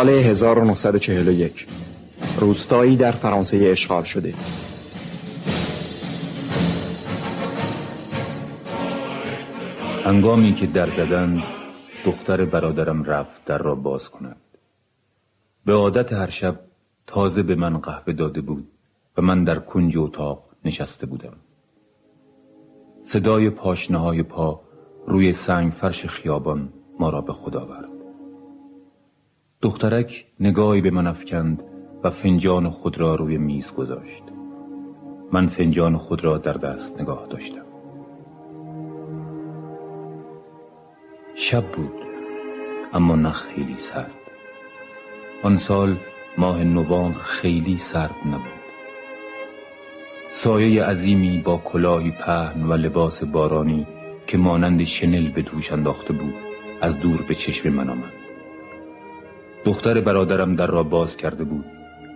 سال 1941 روستایی در فرانسه اشغال شده. هنگامی که در زدند دختر برادرم رفت در را باز کند. به عادت هر شب تازه به من قهوه داده بود و من در کنج اتاق نشسته بودم. صدای پاشنه های پا روی سنگ فرش خیابان ما را به خدا آورد. دخترک نگاهی به من افکند و فنجان خود را روی میز گذاشت. من فنجان خود را در دست نگاه داشتم. شب بود اما نه خیلی سرد. آن سال ماه نوامبر خیلی سرد نبود. سایه عظیمی با کلاهی پهن و لباس بارانی که مانند شنل به دوش انداخته بود از دور به چشم من آمد. دختر برادرم در را باز کرده بود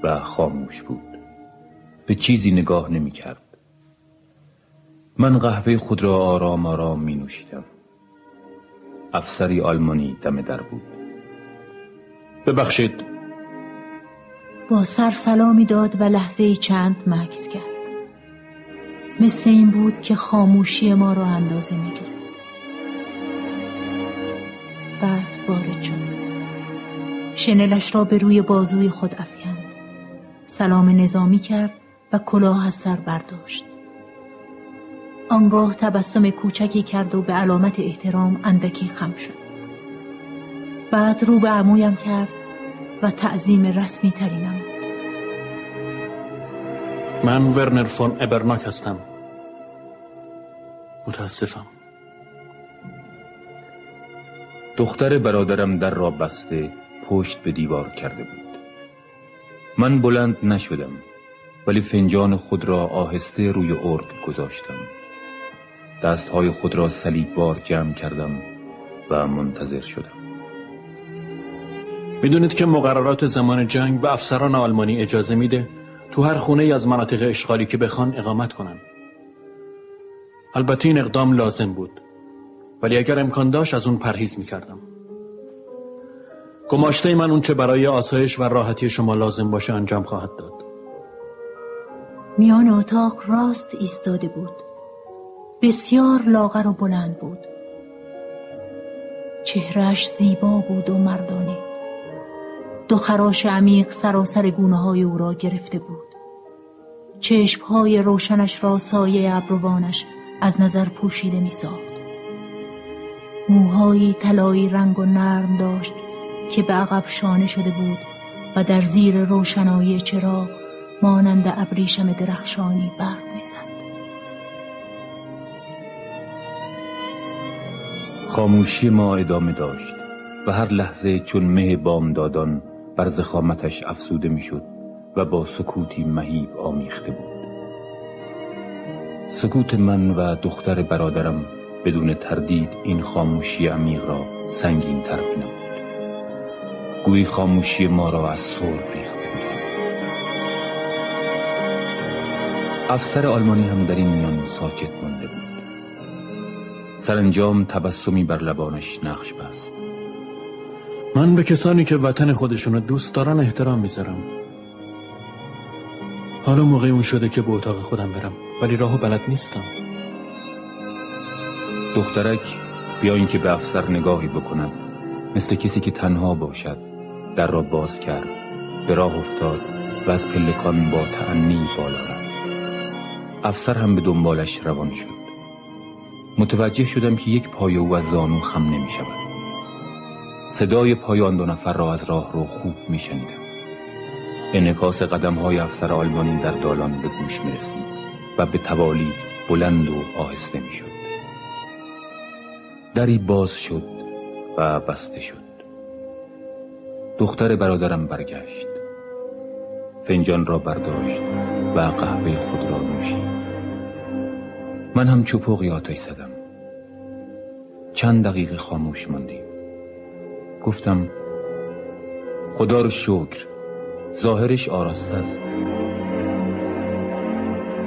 و خاموش بود. به چیزی نگاه نمی کرد. من قهوه خود را آرام آرام می نوشیدم. افسری آلمانی دم در بود. ببخشید. با سر سلامی داد و لحظه چند مکس کرد. مثل این بود که خاموشی ما را اندازه می‌گیرد بعد وارد شد. شنلش را به روی بازوی خود افکند. سلام نظامی کرد و کلاه از سر برداشت. آنگاه تبسم کوچکی کرد و به علامت احترام اندکی خم شد. بعد رو به عمویم کرد و تعظیم رسمی ترینم. من ورنر فون ابرناک هستم. متاسفم. دختر برادرم در را بسته. پشت به دیوار کرده بود. من بلند نشدم ولی فنجان خود را آهسته روی ارگ گذاشتم. دستهای خود را بار جمع کردم و منتظر شدم. می‌دونید که مقررات زمان جنگ به افسران آلمانی اجازه میده تو هر خونه از مناطق اشغالی که بخوان اقامت کنن. البته این اقدام لازم بود ولی اگر امکان داشت از اون پرهیز می‌کردم. گماشته من اون چه برای آسایش و راحتی شما لازم باشه انجام خواهد داد. میان اتاق راست ایستاده بود. بسیار لاغر و بلند بود. چهرش زیبا بود و مردانه. دو خراش عمیق سراسر گونه های او را گرفته بود. چشم های روشنش را سایه ابروانش از نظر پوشیده می ساخت موهایی طلایی رنگ و نرم داشت. که به عقب شانه شده بود و در زیر روشنایی چراغ مانند ابریشم درخشانی برق می‌زد. خاموشی ما ادامه داشت و هر لحظه چون مه بامدادان بر زخامتش افسوده می‌شد و با سکوتی مهیب آمیخته بود. سکوت من و دختر برادرم بدون تردید این خاموشی عمیق را سنگین تر نمود گویی خاموشی ما را از سر ریخته بود افسر آلمانی هم در این میان ساکت مانده بود. سرانجام تبسمی بر لبانش نقش بست. من به کسانی که وطن خودشونو دوست دارن احترام می‌ذارم. حالا موقع اون شده که به اتاق خودم برم ولی راهو بلد نیستم. دخترک بیا اینکه به افسر نگاهی بکند. مثل کسی که تنها باشد. در را باز کرد به راه افتاد و از پلکان با تعنی بالا رفت. افسر هم به دنبالش روان شد. متوجه شدم که یک پای او از زانو خم نمی شود. صدای پای آن دو نفر را از راه رو خوب می شنیدم. انعکاس قدم های افسر آلمانی در دالان به گوش می رسید و به توالی بلند و آهسته می شد. دری باز شد و بسته شد. دختر برادرم برگشت. فنجان را برداشت و قهوه خود را نوشید. من هم چپوقی آتش زدم. چند دقیقه خاموش ماندیم. گفتم خدا رو شکر ظاهرش آراسته است.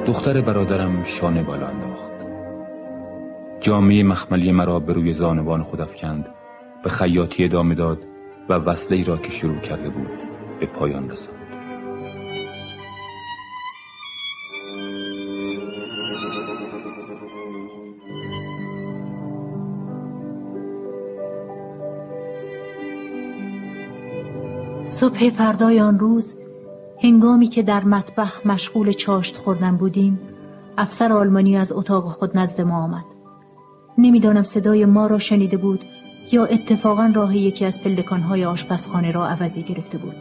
دختر برادرم شانه بالا انداخت. جامعه مخملی مرا به روی زانوان خود افکند به خیاطی ادامه داد. و وصله را که شروع کرده بود به پایان رساند. صبح فردای آن روز هنگامی که در مطبخ مشغول چاشت خوردن بودیم افسر آلمانی از اتاق خود نزد ما آمد. نمی‌دانم صدای ما را شنیده بود یا اتفاقا راه یکی از پلکانهای آشپزخانه را عوضی گرفته بود.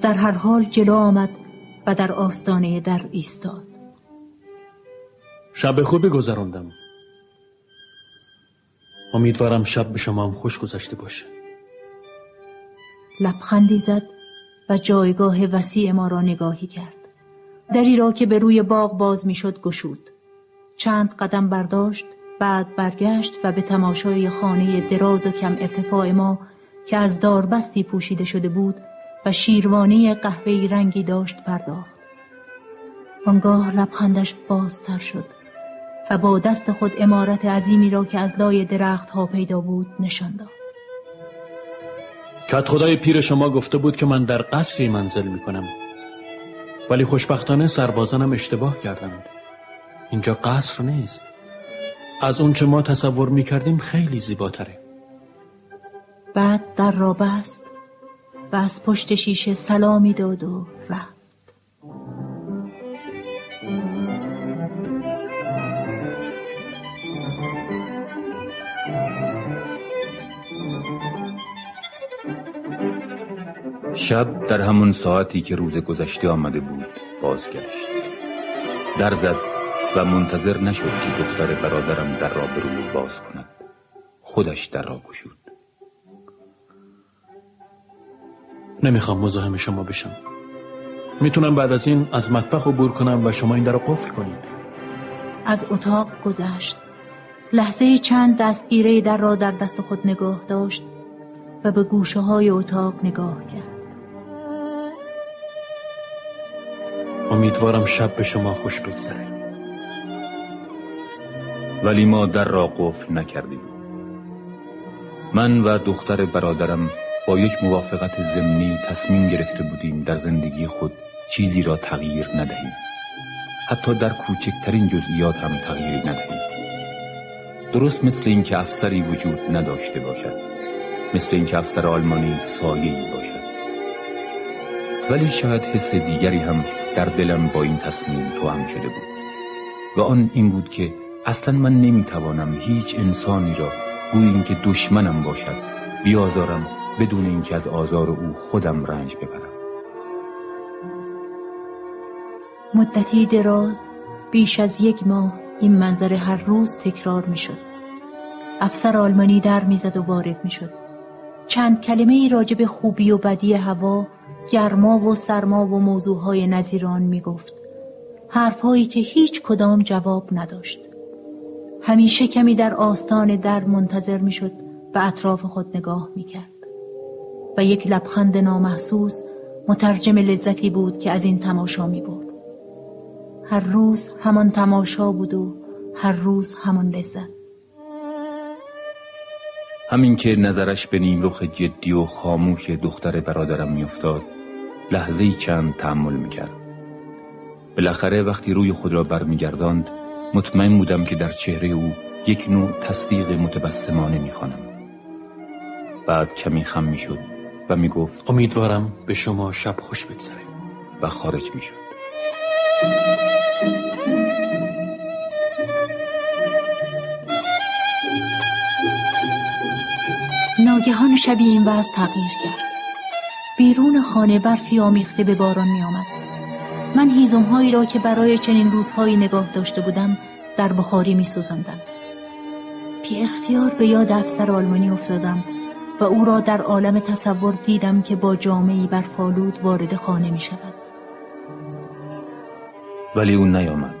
در هر حال جلو آمد و در آستانه در ایستاد. شب خوبی گذراندم. امیدوارم شب به شما هم خوش گذشته باشه. لبخندی زد و جایگاه وسیع ما را نگاهی کرد. دری را که به روی باغ باز می‌شد گشود. چند قدم برداشت بعد برگشت و به تماشای خانه دراز و کم ارتفاع ما که از داربستی پوشیده شده بود و شیروانی قهوه‌ای رنگی داشت پرداخت. آنگاه لبخندش بازتر شد و با دست خود امارت عظیمی را که از لای درخت ها پیدا بود نشان داد. کت خدای پیر شما گفته بود که من در قصری منزل می کنم ولی خوشبختانه سربازانم اشتباه کردند. اینجا قصر نیست. از اونچه ما تصور می کردیم خیلی زیباتره. بعد در را بست و از پشت شیشه سلامی داد و رفت. شب در همون ساعتی که روز گذشته آمده بود بازگشت. در زد و منتظر نشد که دختر برادرم در را به روی باز کند. خودش در را گشود. نمی‌خوام مزاحم شما بشم. می‌تونم بعد از این از مطبخ عبور کنم و شما این در رو قفل کنید. از اتاق گذشت. لحظه چند دستگیره در را در دست خود نگاه داشت و به گوشه های اتاق نگاه کرد. امیدوارم شب به شما خوش بگذره. ولی ما در را قفل نکردیم. من و دختر برادرم با یک موافقت ضمنی تصمیم گرفته بودیم در زندگی خود چیزی را تغییر ندهیم. حتی در کوچکترین جزئیات هم تغییری ندهیم. درست مثل اینکه افسری وجود نداشته باشد. مثل اینکه افسر آلمانی سایه‌ای باشد. ولی شاید حس دیگری هم در دلم با این تصمیم تو هم شده بود. و آن این بود که اصلا من نمی‌توانم هیچ انسانی را گویی اینکه دشمنم باشد بیازارم بدون اینکه از آزار او خودم رنج ببرم. مدتی دراز بیش از یک ماه این منظر هر روز تکرار می شد افسر آلمانی در می‌زد و وارد می شد چند کلمه ای راجع به خوبی و بدی هوا گرما و سرما و موضوعهای نظیران می گفت حرفهایی که هیچ کدام جواب نداشت. همیشه کمی در آستان در منتظر می‌شد و اطراف خود نگاه می‌کرد. و یک لبخند نامحسوس مترجم لذتی بود که از این تماشا می بود. هر روز همان تماشا بود و هر روز همان لذت. همین که نظرش به نیمرخ جدی و خاموش دختر برادرم میافتاد لحظه چند تحمل می‌کرد. بالاخره وقتی روی خود را برمیگرداند مطمئن بودم که در چهره او یک نوع تصدیق متبسمانه می‌خوانم. بعد کمی خم می‌شد و می‌گفت امیدوارم به شما شب خوش بگذره. و خارج می‌شد. ناگهان شبی این وضع تغییر کرد. بیرون خانه برفی آمیخته به باران می آمد. من هیزمهایی را که برای چنین روزهایی نگاه داشته بودم در بخاری می سوزندم. بی اختیار به یاد افسر آلمانی افتادم و او را در عالم تصور دیدم که با جامعی بر فالود وارد خانه می شود. ولی او نیامد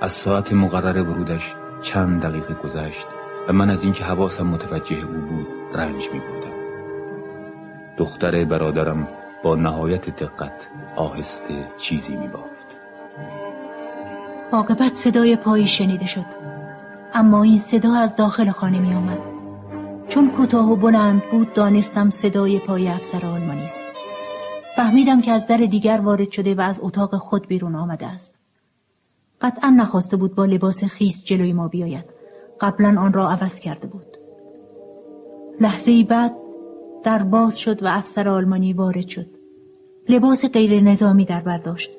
از ساعت مقرر ورودش چند دقیقه گذشت و من از اینکه حواسم متوجه او بود رنج می بودم. دختر برادرم با نهایت دقت آهسته چیزی می بافت. عاقبت صدای پایی شنیده شد. اما این صدا از داخل خانه می آمد چون کوتاه و بلند بود دانستم صدای پای افسر آلمانی است. فهمیدم که از در دیگر وارد شده و از اتاق خود بیرون آمده است. قطعا نخواسته بود با لباس خیس جلوی ما بیاید. قبلا آن را عوض کرده بود. لحظه ای بعد در باز شد و افسر آلمانی وارد شد. لباس غیر نظامی در برداشت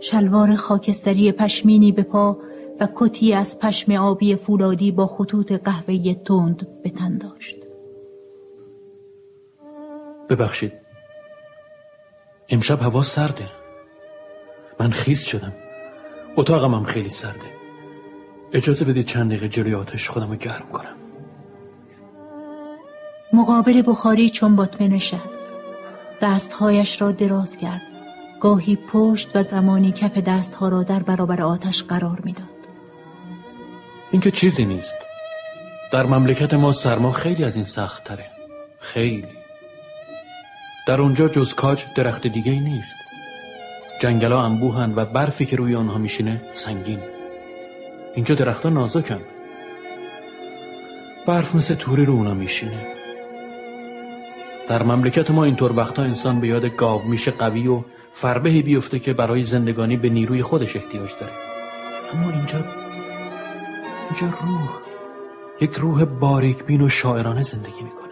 شلوار خاکستری پشمینی به پا و کتی از پشم آبی فولادی با خطوط قهوه‌ای تند به تن داشت. ببخشید. امشب هوا سرده. من خیس شدم. اتاقم هم خیلی سرده. اجازه بدید چند دقیقه جلوی آتش خودم رو گرم کنم. مقابل بخاری چون باطمه نشست دستهایش را دراز کرد. گاهی پشت و زمانی کف دستها را در برابر آتش قرار می‌داد. این که چیزی نیست. در مملکت ما سرما خیلی از این سخت تره خیلی. در اونجا جز کاج درخت دیگه ای نیست. جنگلا انبوهن و برفی که روی آنها میشینه سنگین. اینجا درختها نازکن. برف مثل توری رو اونا میشینه. در مملکت ما اینطور وقتا انسان به یاد گاو میشه قوی و فربهی بیفته که برای زندگانی به نیروی خودش احتیاج داره. اما اینجا اینجا روح یک روح باریک بین و شاعرانه زندگی می‌کنه.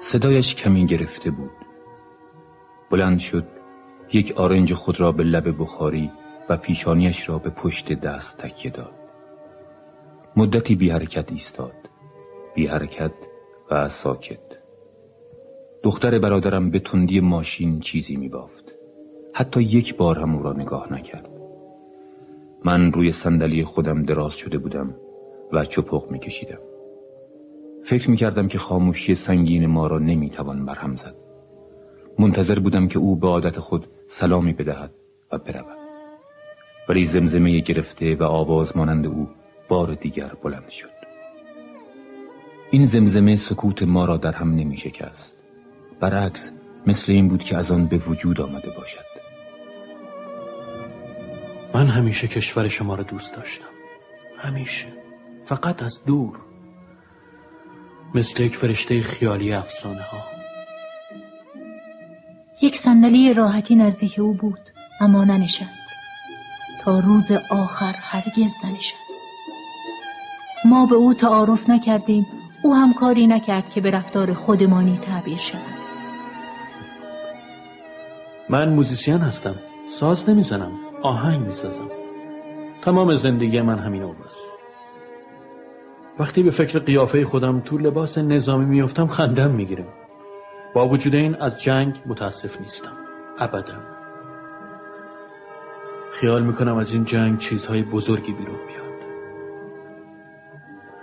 صدایش کمی گرفته بود. بلند شد یک آرنج خود را به لب بخاری و پیشانیش را به پشت دست تکیه داد. مدتی بی حرکت ایستاد. بی حرکت و ساکت. دختر برادرم به تندی ماشین چیزی می بافت حتی یک بار هم او را نگاه نکرد. من روی صندلی خودم دراز شده بودم و چپق می کشیدم فکر می کردم که خاموشی سنگین ما را نمی توان برهم زد. منتظر بودم که او به عادت خود سلامی بدهد و برود. ولی زمزمه گرفته و آواز مانند او بار دیگر بلند شد. این زمزمه سکوت ما را در هم نمی شکست برعکس مثل این بود که از آن به وجود آمده باشد. من همیشه کشور شما را دوست داشتم. همیشه. فقط از دور. مثل یک فرشته خیالی افسانه ها. یک صندلی راحتی نزدیک او بود اما ننشست. تا روز آخر هرگز ننشست. ما به او تعارف نکردیم او هم کاری نکرد که به رفتار خودمانی تعبیر شود. من موزیسین هستم. ساز نمی‌زنم. آهنگ می‌سازم. تمام زندگی من همین است. وقتی به فکر قیافه خودم تو لباس نظامی میافتم خندم می‌گیرم. با وجود این از جنگ متاسف نیستم. ابدا. خیال می‌کنم از این جنگ چیزهای بزرگی بیرون بیاد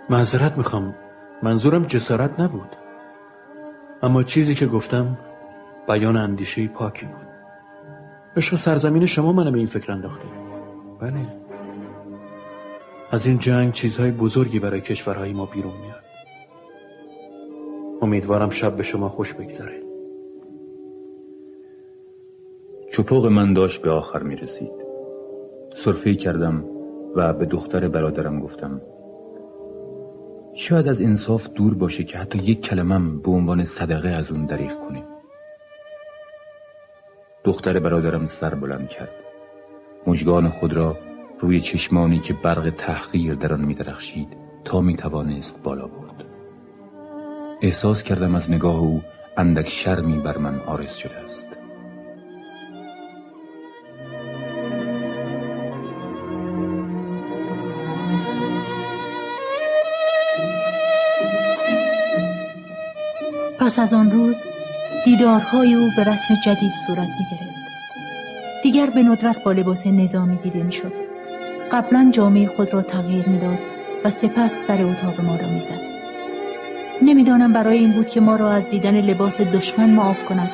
معذرت می‌خوام. منظورم جسارت نبود. اما چیزی که گفتم بیان اندیشه پاکی بود. عشق سرزمین شما منو به این فکر انداخته بله. از این جنگ چیزهای بزرگی برای کشورهای ما بیرون میاد. امیدوارم شب به شما خوش بگذره. چپوق من داشت به آخر می رسید صرفه کردم و به دختر برادرم گفتم شاید از انصاف دور باشه که حتی یک کلمم به عنوان صدقه از اون دریغ کنیم. دختر برادرم سر بلند کرد. مجگان خود را روی چشمانی که برق تحقیر در آن می درخشید تا می توانست بالا برد. احساس کردم از نگاه او اندک شرمی بر من آرز شده است. پس از آن روز دیدارهای او به رسم جدید صورت می گرفت. دیگر به ندرت با لباس نظامی دیده می شد. قبلا جامعه خود را تغییر می‌داد و سپس در اتاق ما را می‌زد. نمی‌دانم برای این بود که ما را از دیدن لباس دشمن معاف کند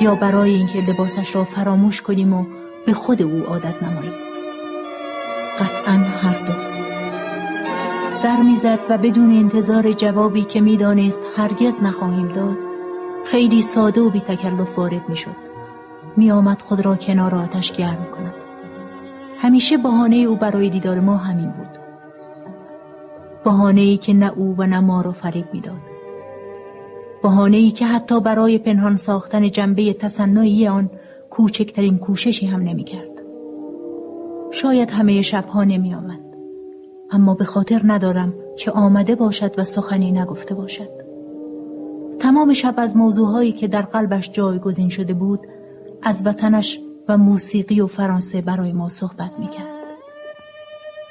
یا برای اینکه لباسش را فراموش کنیم و به خود او عادت نماییم. قطعا هر دو. در می‌زد و بدون انتظار جوابی که می‌دانست هرگز نخواهیم داد خیلی ساده و بی تکلف وارد می‌شد. می آمد خود را کنار آتش گرم کند همیشه بهانه او برای دیدار ما همین بود. بهانه ای که نه او و نه ما را فریب می‌داد. بهانه ای که حتی برای پنهان ساختن جنبه تصنعی آن کوچکترین کوششی هم نمی‌کرد. شاید همه شبها نمی آمد. اما به خاطر ندارم که آمده باشد و سخنی نگفته باشد. تمام شب از موضوعهایی که در قلبش جایگزین شده بود از وطنش و موسیقی و فرانسه برای ما صحبت می کرد.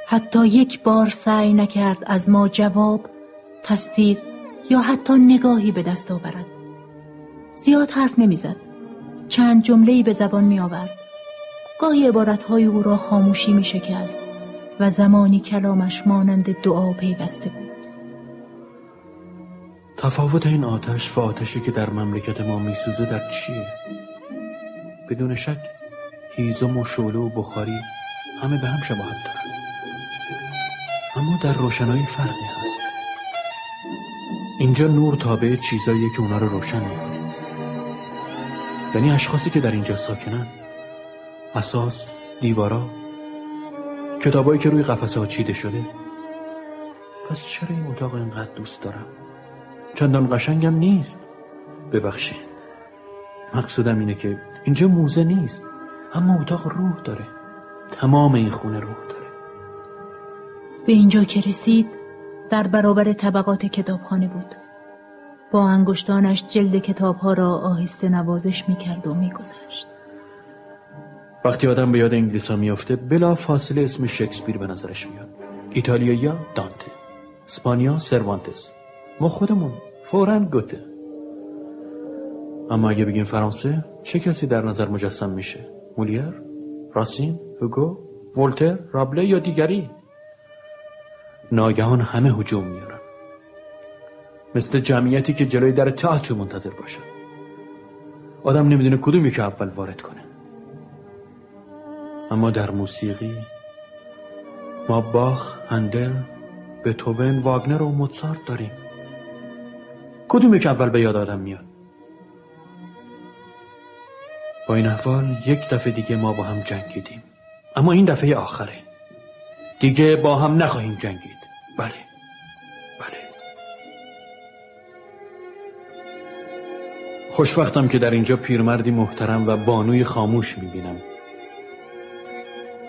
حتی یک بار سعی نکرد از ما جواب، تصدیق یا حتی نگاهی به دست آورد. زیاد حرف نمی‌زد. چند جمله‌ای به زبان می آورد. گاهی عبارتهای او را خاموشی می شکست و زمانی کلامش مانند دعا پیوسته بود. تفاوت این آتش و آتشی که در مملکت ما میسوزه در چیه؟ بدون شک هیزم و شعله و بخاری همه به هم شباهت دارن. اما در روشنایی فرقی هست. اینجا نور تابع چیزاییه که اونا رو روشن می‌کنه. یعنی اشخاصی که در اینجا ساکنن. اساس دیوارا کتابایی که روی قفسه ها چیده شده. پس چرا این اتاق اینقدر دوست دارم؟ چندان قشنگم نیست. ببخشید. مقصودم اینه که اینجا موزه نیست اما اتاق روح داره. تمام این خونه روح داره. به اینجا که رسید در برابر طبقات کتابخانه بود. با انگشتانش جلد کتابها را آهسته نوازش می‌کرد و میگذشت. وقتی آدم به یاد انگلیسا میافته بلا فاصله اسم شکسپیر به نظرش میاد. ایتالیایی دانته. اسپانیا سروانتس. ما خودمون. فورا گوته. اما اگه بگیم فرانسه چه کسی در نظر مجسم میشه؟ مولیر راسین هوگو ولتر رابله یا دیگری؟ ناگهان همه هجوم میارن. مثل جمعیتی که جلوی در تئاتر منتظر باشن. آدم نمی‌دونه کدومی که اول وارد کنه. اما در موسیقی ما باخ، هندل، بتوون، واگنر و موتسارت داریم. کدومی که اول به یاد آدم میاد؟ با این احوال یک دفعه دیگه ما با هم جنگیدیم. اما این دفعه آخره. دیگه با هم نخواهیم جنگید. بله. بله. خوشوقتم که در اینجا پیرمردی محترم و بانوی خاموش می‌بینم.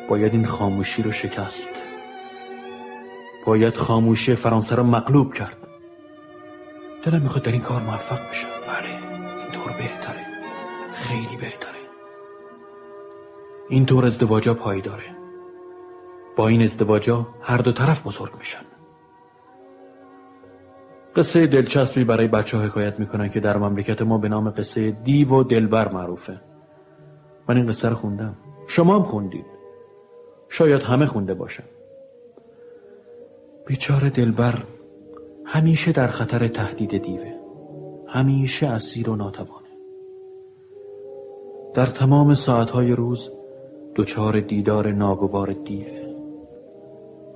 باید این خاموشی رو شکست. باید خاموشی فرانسه رو مغلوب کرد. دلم می‌خواد در این کار موفق بشم. بله اینطور بهتره. خیلی بهتره. اینطور ازدواجا پایداره با این ازدواجا هر دو طرف بزرگ میشن. قصه دلچسبی برای بچه ها حکایت می‌کنن که در مملکت ما به نام قصه دیو و دلبر معروفه. من این قصه رو خوندم. شما هم خوندید. شاید همه خونده باشن. بیچاره دلبر همیشه در خطر تهدید دیوه. همیشه اسیر و ناتوانه. در تمام ساعتهای روز دچار دیدار ناگوار دیوه.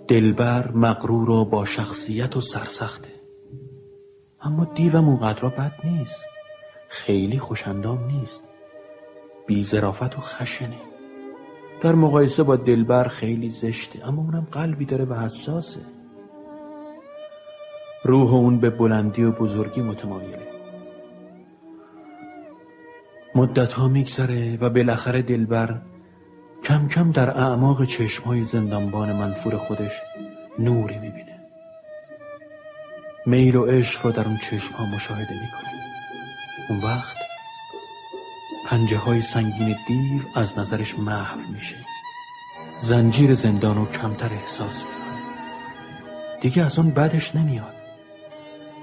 دلبر مغرور و با شخصیت و سرسخته. اما دیوم اونقدر بد نیست. خیلی خوشندام نیست. بی زرافت و خشنه. در مقایسه با دلبر خیلی زشته اما اونم قلبی داره و حساسه. روح اون به بلندی و بزرگی متمایله. مدت ها میگذره و بالاخره دلبر کم کم در اعماق چشمهای زندانبان منفور خودش نوری می‌بینه. میل و عشق رو در اون چشم ها مشاهده می‌کنه. اون وقت پنجه های سنگین دیو از نظرش محو میشه. زنجیر زندان رو کمتر احساس می‌کنه. دیگه از اون بدش نمیاد.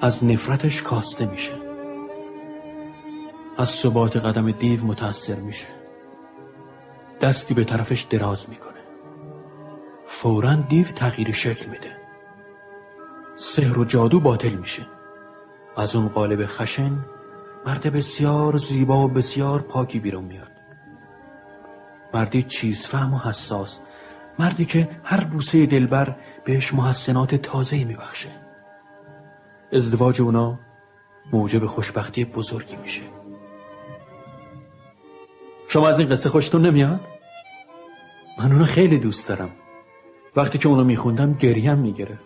از نفرتش کاسته میشه. از ثبات قدم دیو متاثر میشه. دستی به طرفش دراز می‌کنه. فورا دیو تغییر شکل میده. سحر و جادو باطل میشه. از اون قالب خشن مرد بسیار زیبا و بسیار پاکی بیرون میاد. مردی چیز فهم و حساس. مردی که هر بوسه دلبر بهش محسنات تازه میبخشه. ازدواج اونا موجب خوشبختی بزرگی میشه. شما از این قصه خوشتون نمیاد؟ من اونو خیلی دوست دارم. وقتی که اونو میخوندم گریم می‌گرفت.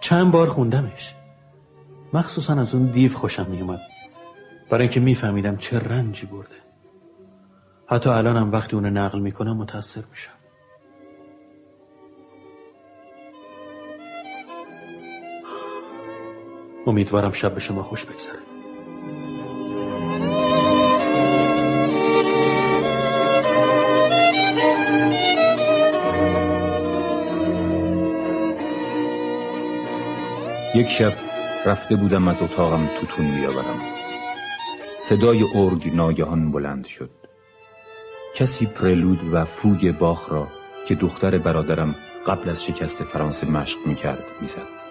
چند بار خوندمش. مخصوصا از اون دیو خوشم میومد. برای اینکه میفهمیدم چه رنجی برده. حتی الانم وقتی اونو نقل می‌کنم متاثر میشم. امیدوارم شب به شما خوش بگذره. یک شب رفته بودم از اتاقم توتون بیاورم. صدای ارگ ناگهان بلند شد. کسی پرلود و فوگ باخ را که دختر برادرم قبل از شکست فرانسه مشق می‌کرد می‌زد.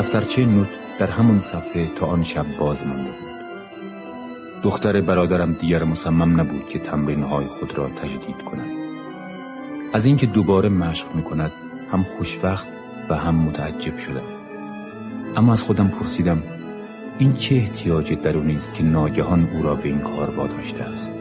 دفترچه نوت در همون صفحه تا آن شب باز مانده بود. دختر برادرم دیگر مصمم نبود که تمرینهای خود را تجدید کند. از اینکه دوباره مشق می کند هم خوشوقت و هم متعجب شدم. اما از خودم پرسیدم این چه احتیاج درونی است که ناگهان او را به این کار واداشته است؟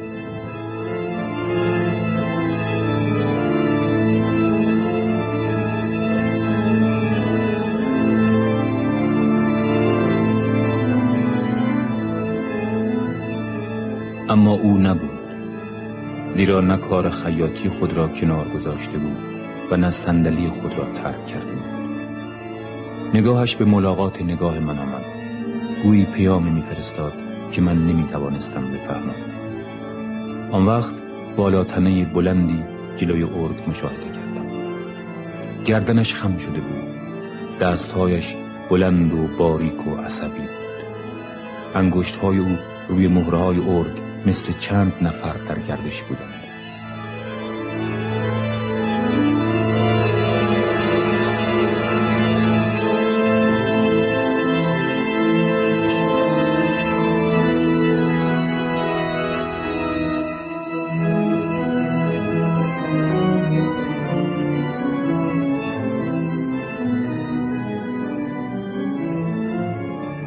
زیرا نه کار خیاطی خود را کنار گذاشته بود و نه صندلی خود را ترک کرده بود. نگاهش به ملاقات نگاه من آمد. گویی پیامی میفرستاد که من نمی‌توانستم بفهمم. آن وقت بالاتنه بلندی جلوی ارگ مشاهده کردم. گردنش خم شده بود. دستهایش بلند و باریک و عصبی بود. انگشتهای او روی مهرهای ارگ مثل چند نفر در گردش بودند.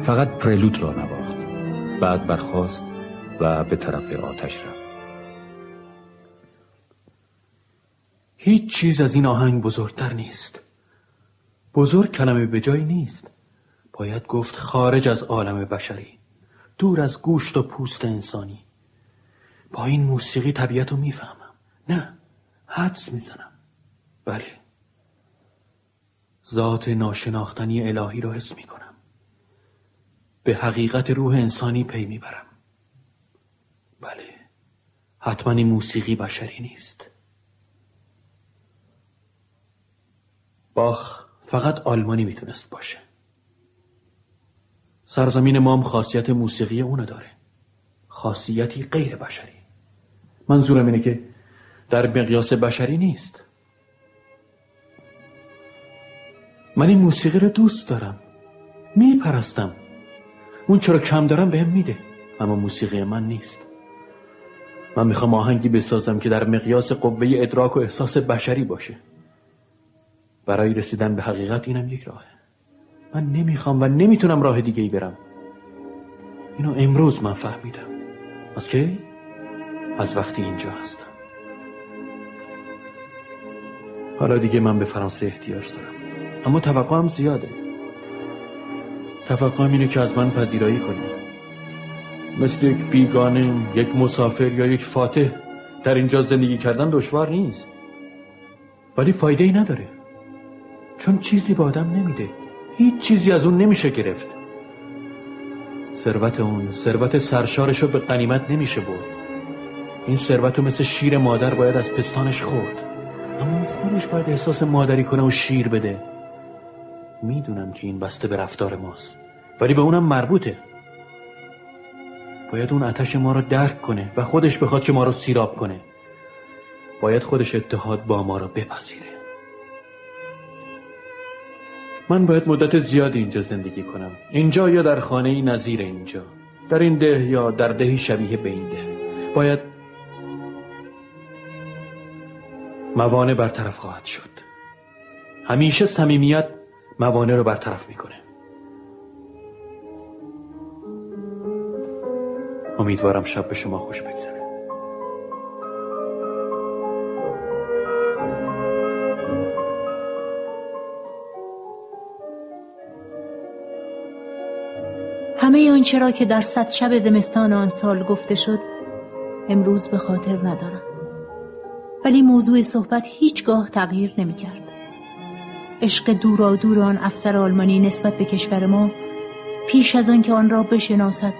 فقط پرلود را نواخت. بعد برخواست و به طرف آتش رفت. هیچ چیز از این آهنگ بزرگتر نیست. بزرگ کلمه به جای نیست. باید گفت خارج از عالم بشری دور از گوشت و پوست انسانی. با این موسیقی طبیعت رو می‌فهمم. نه حدس می‌زنم. بله. ذات ناشناختنی الهی را حس می‌کنم. به حقیقت روح انسانی پی می‌برم. بله. حتما این موسیقی بشری نیست. باخ فقط آلمانی می‌تونست باشه. سرزمین مام خاصیت موسیقی اونو داره. خاصیتی غیر بشری. منظورم اینه که در مقیاس بشری نیست. من این موسیقی رو دوست دارم. میپرستم. اون چرا کم دارم بهم میده. اما موسیقی من نیست. من می‌خوام آهنگی بسازم که در مقیاس قوه ادراک و احساس بشری باشه. برای رسیدن به حقیقت اینم یک راهه من نمی‌خوام و نمی‌تونم راه دیگه ای برم. اینو امروز من فهمیدم. از کی؟ از وقتی اینجا هستم. حالا دیگه من به فرانسه احتیاج دارم. اما توقعم زیاده. توقعم اینه که از من پذیرایی کنی مثل یک بیگانه یک مسافر یا یک فاتح در اینجا زندگی کردن دشوار نیست. ولی فایده ای نداره. چون چیزی به آدم نمیده. هیچ چیزی از اون نمیشه گرفت. ثروت اون ثروت سرشارش رو به قنیمت نمیشه برد. این ثروت رو مثل شیر مادر باید از پستانش خورد. اما اون خودش باید احساس مادری کنه و شیر بده. می‌دونم که این بسته به رفتار ماست. ولی به اونم مربوطه. باید اون آتش ما رو درک کنه و خودش بخواد که ما رو سیراب کنه. باید خودش اتحاد با ما رو بپذیره. من باید مدت زیادی اینجا زندگی کنم. اینجا یا در خانه ای نظیر اینجا. در این ده یا در دهی شبیه به این ده. باید موانع برطرف خواهد شد. همیشه صمیمیت موانع رو برطرف می‌کنه. امیدوارم شب به شما خوش بگذره. همه آنچه را که در صد شب زمستان آن سال گفته شد امروز به خاطر ندارم. ولی موضوع صحبت هیچگاه تغییر نمی کرد عشق دورا دور آن افسر آلمانی نسبت به کشور ما پیش از آن که آن را بشناسد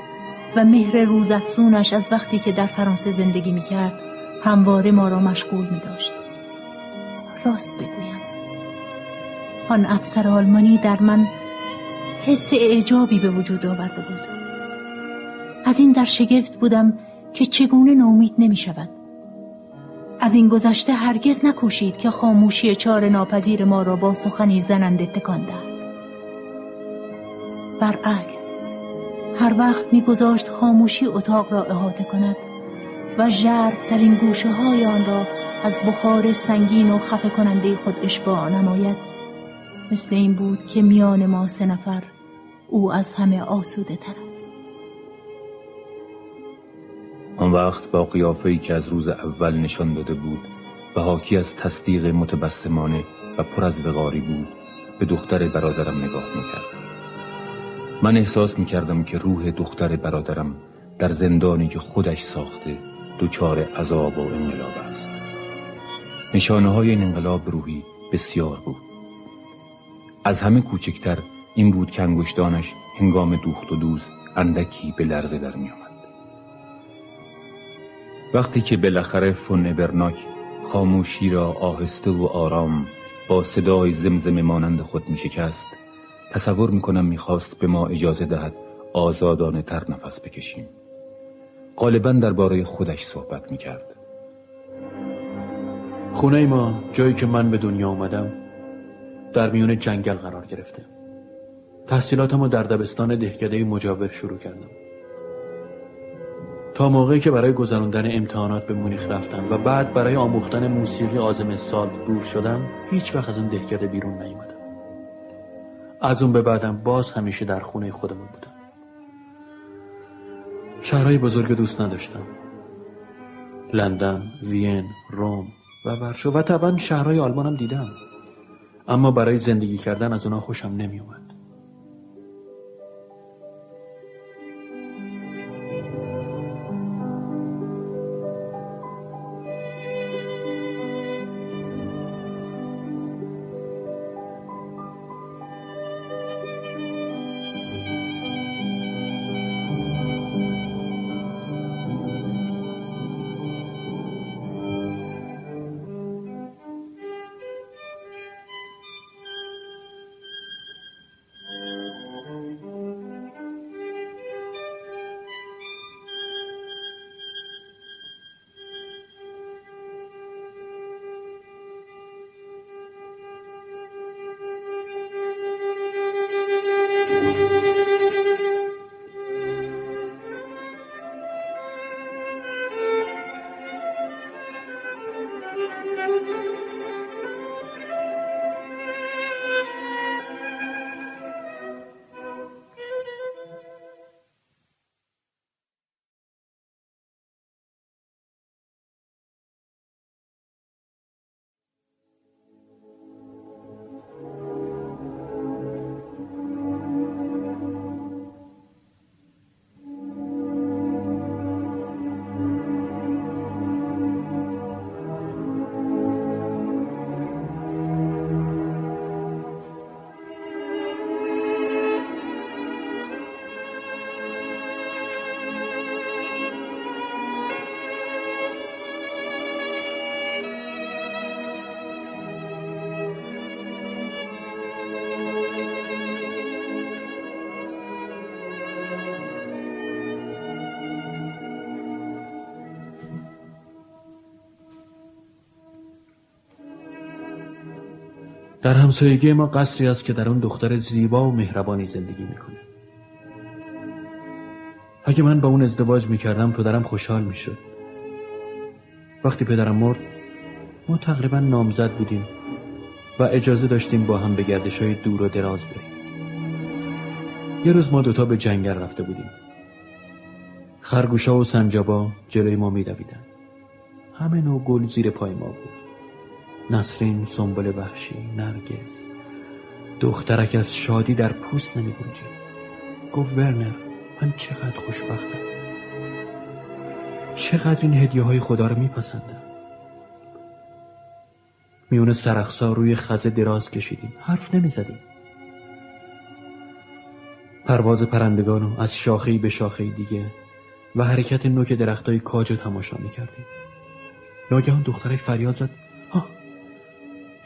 و مهر روزافزونش از وقتی که در فرانسه زندگی می کرد همواره ما را مشغول می داشت راست بگویم. آن افسر آلمانی در من حس اعجابی به وجود آورده بود. از این در شگفت بودم که چگونه نومید نمی شود از این گذشته هرگز نکوشید که خاموشی چار ناپذیر ما را با سخنی زننده تکان دهد. برعکس هر وقت میگذاشت خاموشی اتاق را احاطه کند و ترین گوشه های آن را از بخار سنگین و خفه کننده خود اشباع نماید. مثل این بود که میان ما سه نفر او از همه آسوده تر است. آن وقت با قیافه که از روز اول نشان داده بود و حاکی از تصدیق متبسمانه و پر از وقاری بود به دختر برادرم نگاه می‌کردم. من احساس می‌کردم که روح دختر برادرم در زندانی که خودش ساخته دچار عذاب و انقلاب است نشانه های این انقلاب روحی بسیار بود از همه کوچکتر این بود که انگشتانش هنگام دوخت و دوز اندکی به لرزه در می آمد. وقتی که بالاخره فون ابرناک خاموشی را آهسته و آرام با صدای زمزم مانند خود می شکست تصور می کنم می خواست به ما اجازه دهد آزادانه تر نفس بکشیم. غالبا درباره خودش صحبت می کرد خونه ما جایی که من به دنیا آمدم در میون جنگل قرار گرفته. تحصیلاتم در دبستان دهکده مجاور شروع کردم. تا موقعی که برای گذراندن امتحانات به مونیخ رفتم و بعد برای آموختن موسیقی آزم دور شدم هیچ وقت از اون دهکده بیرون نیومدم. از اون به بعدم باز همیشه در خونه خودمون بودم. شهرهای بزرگ دوست نداشتم. لندن، وین، روم و ورشو. و طبعا شهرهای آلمانم دیدم. اما برای زندگی کردن از اونا خوشم نمیومد در همسایگی ما قصری است که در اون دختر زیبا و مهربانی زندگی می‌کنه. اگه من با اون ازدواج می‌کردم پدرم خوشحال می‌شد. وقتی پدرم مرد ما تقریبا نامزد بودیم و اجازه داشتیم با هم به گردش های دور و دراز بریم. یه روز ما دوتا به جنگل رفته بودیم. خرگوشا و سنجابا جلوی ما میدویدن. همه نوع گل زیر پای ما بود. نسرین سنبل وحشی نرگس. دخترک از شادی در پوست نمی گفت ورنر من چقدر خوشبختم. چقدر این هدیه های خدا رو میپسندم. میون سرخسا روی خزه دراز کشیدیم. حرف نمی‌زدیم. پرواز پرندگانو از شاخهی به شاخه دیگه و حرکت نوک درختای کاج رو تماشا می‌کردیم. ناگهان دخترک فریاد زد.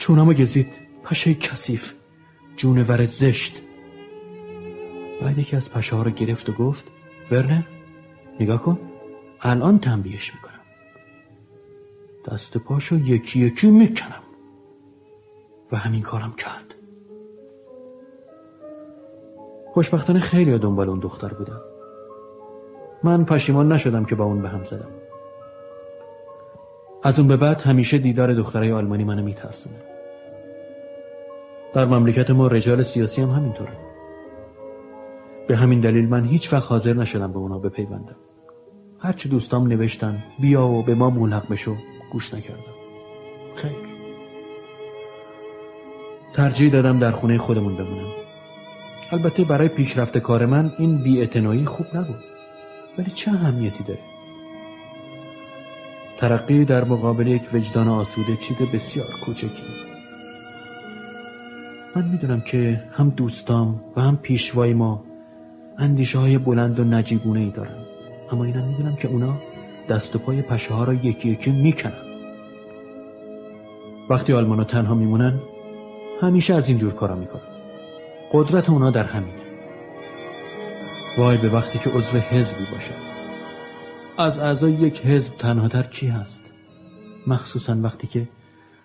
چونمو گزید. پشه کثیف. جونور زشت. بعد یکی از پشه ها رو گرفت و گفت ورنر نگاه کن. الان تنبیهش می‌کنم. دست پاشو یکی یکی می‌کنم. و همین کارم کرد. خوشبختانه خیلی دنبال اون دختر بودم من پشیمان نشدم که با اون به هم زدم. از اون به بعد همیشه دیدار دخترای آلمانی منو میترسونه. در مملکت ما رجال سیاسی هم همینطوره. به همین دلیل من هیچ وقت حاضر نشدم به اونا بپیوندم. هرچی دوستام نوشتن بیا و به ما ملحق بشو گوش نکردم. خیر. ترجیح دادم در خونه خودمون بمونم. البته برای پیشرفت کار من این بیاعتنایی خوب نبود. ولی چه اهمیتی داره؟ ترقی در مقابل یک وجدان آسوده چیز بسیار کوچکی. من می‌دونم که هم دوستام و هم پیشوای ما اندیشه های بلند و نجیبونه ای دارن. اما اینا می‌دونم که اونا دست و پای پشه ها را یکی یکی می‌کنن. وقتی آلمانا تنها میمونن همیشه از اینجور کارا می‌کنن. قدرت اونا در همینه. وای به وقتی که عضو حزبی باشه از اعضای یک حزب تنها در کی هست؟ مخصوصا وقتی که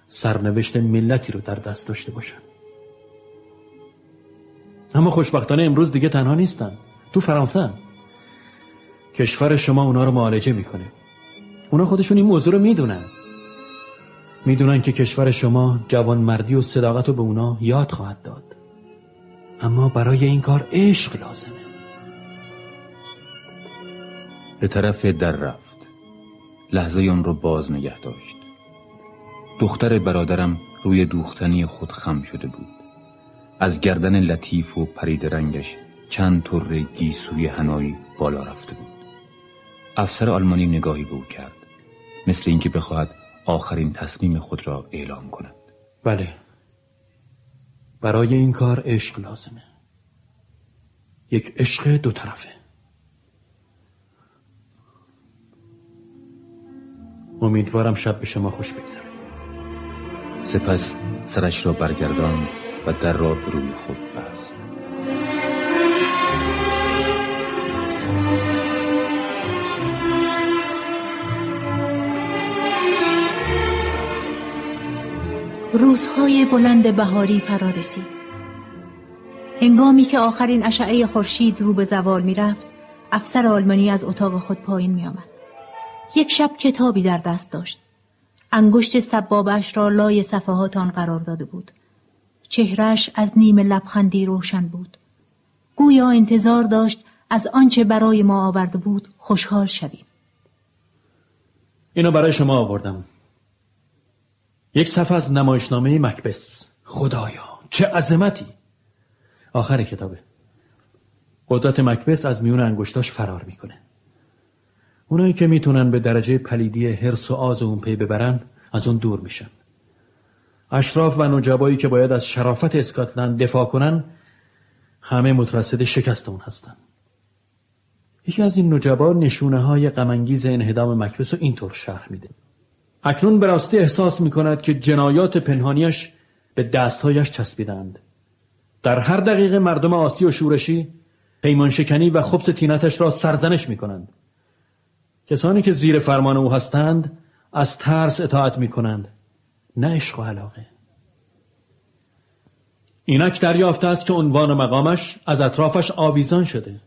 سرنوشت ملتی رو در دست داشته باشن. اما خوشبختانه امروز دیگه تنها نیستن. تو فرانسه کشور شما اونا رو معالجه می‌کنه. اونا خودشون این موضوع رو می‌دونن. می‌دونن که کشور شما جوان مردی و صداقت رو به اونا یاد خواهد داد. اما برای این کار عشق لازمه. به طرف در رفت. لحظه آن رو باز نگه داشت. دختر برادرم روی دوختنی خود خم شده بود. از گردن لطیف و پرید رنگش چند طر گیسوی هنایی بالا رفته بود. افسر آلمانی نگاهی به او کرد مثل اینکه بخواهد آخرین تصمیم خود را اعلام کند. بله. برای این کار عشق لازمه. یک عشق دو طرفه. امیدوارم شب به شما خوش بگذره. سپس سرش را برگردان و در را به روی خود بست. روزهای بلند بهاری فرا رسید. هنگامی که آخرین اشعه خورشید رو به زوال می رفت افسر آلمانی از اتاق خود پایین می آمد. یک شب کتابی در دست داشت. انگشت سبابش را لای صفحات آن قرار داده بود. چهرش از نیم لبخندی روشن بود. گویا انتظار داشت از آنچه برای ما آورده بود خوشحال شویم. اینو برای شما آوردم. یک صفحه از نمایشنامه مکبس. خدایا چه عظمتی! آخر کتابه. قدرت مکبس از میون انگشتاش فرار می‌کنه. اونایی که می‌تونن به درجه پلیدی هرس و آز اون پی ببرن از اون دور میشن. اشراف و نجبایی که باید از شرافت اسکاتلند دفاع کنن همه مترصد شکست اون هستن. یکی از این نجبا نشونه های غمانگیز انهدام مکبس رو اینطور شرح میده. اکنون به راستی احساس می‌کند که جنایات پنهانیش به دستهایش چسبیدند. در هر دقیقه مردم آسی و شورشی پیمان شکنی و خبس تینتش را سرزنش می‌کنند. کسانی که زیر فرمان او هستند از ترس اطاعت می‌کنند. نه عشق و علاقه اینک دریافته است که عنوان مقامش از اطرافش آویزان شده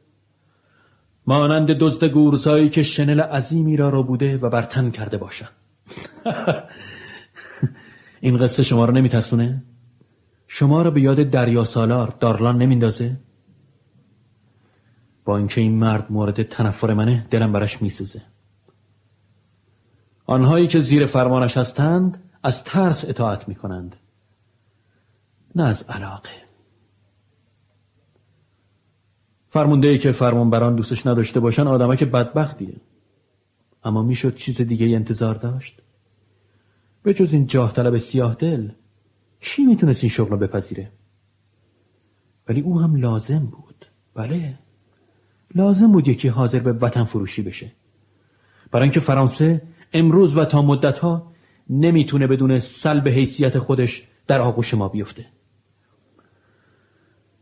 مانند دزد گورزایی که شنل عظیمی را رو بوده و برتن کرده باشد این قصه شما رو نمیترسونه؟ شما را به یاد دریا سالار دارلان نمیندازه؟ با اینکه این مرد مورد تنفر منه دلم برش میسوزه آنهایی که زیر فرمانش هستند از ترس اطاعت می‌کنند. نه از علاقه. فرمونده ای که فرمانبران دوستش نداشته باشن آدمه که بدبختیه. اما می‌شد چیز دیگه انتظار داشت؟ به جز این جاه طلب سیاه دل کی می‌تونست این شغل رو بپذیره؟ ولی او هم لازم بود. بله لازم بود یکی حاضر به وطن فروشی بشه. برای اینکه فرانسه امروز و تا مدت ها نمی‌تونه بدون سلب حیثیت خودش در آغوش ما بیفته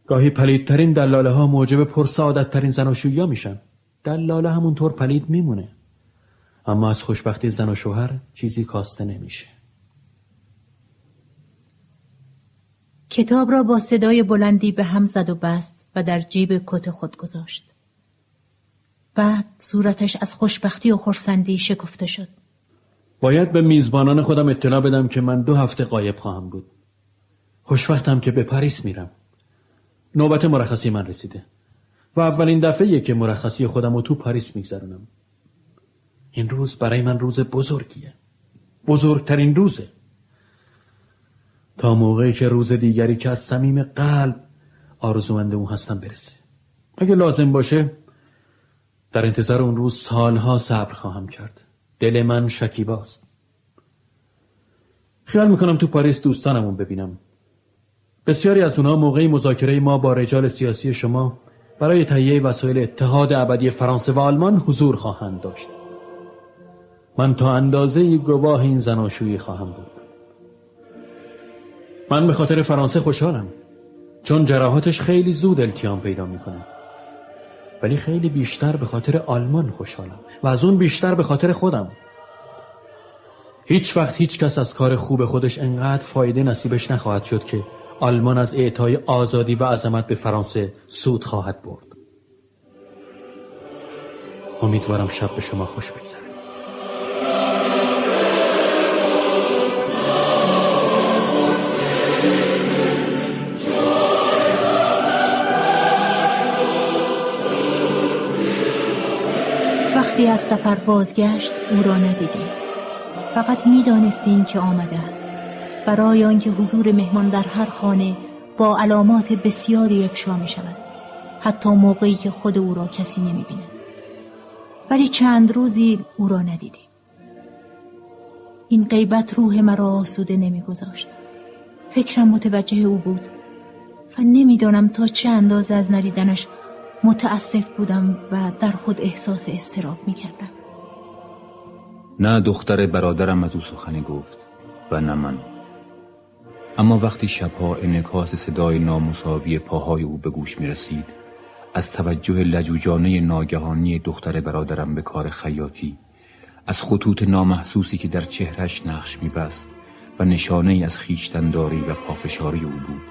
گاهی پلیدترین دلاله ها موجب پرسعادت ترین زناشویی میشن دلاله همونطور پلید میمونه اما از خوشبختی زن و شوهر چیزی کاسته نمیشه کتاب را با صدای بلندی به هم زد و بست و در جیب کت خود گذاشت. بعد صورتش از خوشبختی و خورسندی شکفته شد. باید به میزبانان خودم اطلاع بدم که من دو هفته قایب خواهم بود. خوشبختم که به پاریس میرم. نوبت مرخصی من رسیده. و اولین دفعه که مرخصی خودم رو تو پاریس میگذرونم. این روز برای من روز بزرگیه. بزرگترین روزه. تا موقعی که روز دیگری که از صمیم قلب آرزومند اون هستم برسه اگه لازم باشه در انتظار اون روز سالها صبر خواهم کرد دل من شکیباست. خیال می‌کنم تو پاریس دوستانمون ببینم. بسیاری از اونها موقعی مذاکره ما با رجال سیاسی شما برای تهیه وسایل اتحاد ابدی فرانسه و آلمان حضور خواهند داشت. من تا اندازه گواه این زناشویی خواهم بود. من به خاطر فرانسه خوشحالم چون جراحاتش خیلی زود التیام پیدا می‌کنه. ولی خیلی بیشتر به خاطر آلمان خوشحالم و از اون بیشتر به خاطر خودم. هیچ وقت هیچ کس از کار خوب خودش انقدر فایده نصیبش نخواهد شد که آلمان از اعطای آزادی و عظمت به فرانسه سود خواهد برد. امیدوارم شب به شما خوش بگذره. وقتی از سفر بازگشت او را ندیدیم. فقط می‌دانستیم که آمده است. برای آنکه حضور مهمان در هر خانه با علامات بسیاری افشا می شود حتی موقعی که خود او را کسی نمی بیند. ولی چند روزی او را ندیدیم. این غیبت روح مرا آسوده نمیگذاشت. فکرم متوجه او بود و نمی‌دانم تا چه اندازه از ندیدنش متاسف بودم و در خود احساس استراب می کردم نه دختر برادرم از او سخنی گفت و نه من. اما وقتی شبها انکاس صدای نامساوی پاهای او به گوش می رسید از توجه لجوجانه ناگهانی دختر برادرم به کار خیاطی از خطوط نامحسوسی که در چهرش نقش می بست و نشانه از خیشتنداری و پافشاری او بود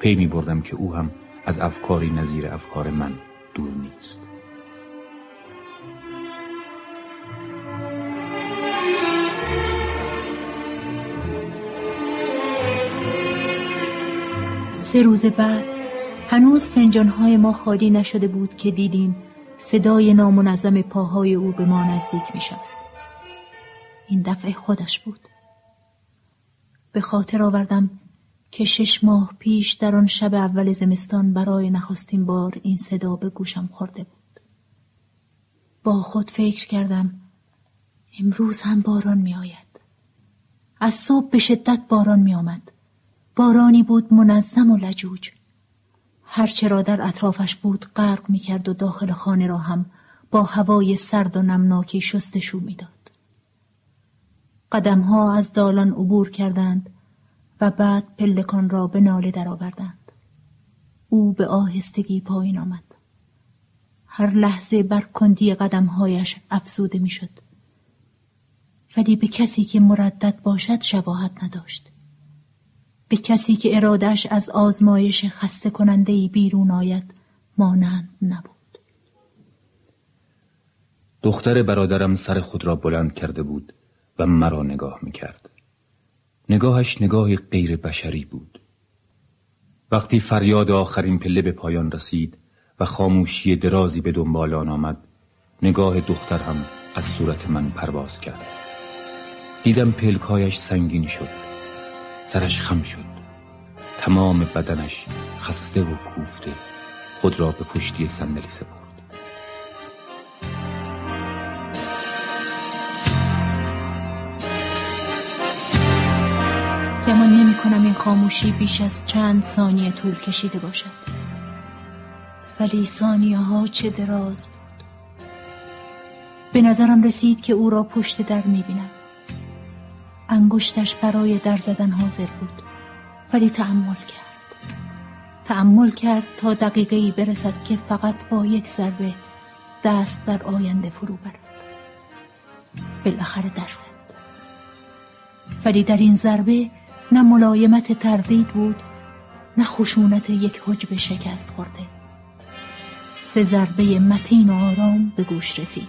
پی می بردم که او هم از افکاری نظیر افکار من دور نیست سه روز بعد هنوز فنجانهای ما خالی نشده بود که دیدیم صدای نامنظم پاهای او به ما نزدیک می شود. این دفعه خودش بود. به خاطر آوردم که شش ماه پیش در آن شب اول زمستان برای نخستین بار این صدا به گوشم خورده بود. با خود فکر کردم امروز هم باران می آید. از صبح به شدت باران می آمد. بارانی بود منظم و لجوج. هرچه را در اطرافش بود غرق می کرد و داخل خانه را هم با هوای سرد و نمناکی شستشو می‌داد. قدمها از دالان عبور کردند و بعد پلکان را به ناله درآوردند. او به آهستگی پایین آمد. هر لحظه بر کندی قدمهایش افزوده می‌شد. ولی به کسی که مردد باشد شباهت نداشت. به کسی که ارادش از آزمایش خسته کننده بیرون آید مانند نبود دختر برادرم سر خود را بلند کرده بود و مرا نگاه می کرد. نگاهش نگاه غیر بشری بود. وقتی فریاد آخرین پله به پایان رسید و خاموشی درازی به دنبال آن آمد نگاه دختر هم از صورت من پرواز کرد. دیدم پلکایش سنگین شد. سرش خم شد. تمام بدنش خسته و کوفته. خود را به پشتی صندلی سپرد. گمان نمی کنم این خاموشی بیش از چند ثانیه طول کشیده باشد. ولی ثانیه ها چه دراز بود. به نظرم رسید که او را پشت در می بینم انگشتش برای در زدن حاضر بود. ولی تعمل کرد. تعمل کرد تا دقیقه ای برسد که فقط با یک ضربه دست در آینده فرو برد. بالاخره در زد. ولی در این ضربه نه ملایمت تردید بود نه خشونت یک حجب شکست خورده. سه ضربه متین و آرام به گوش رسید.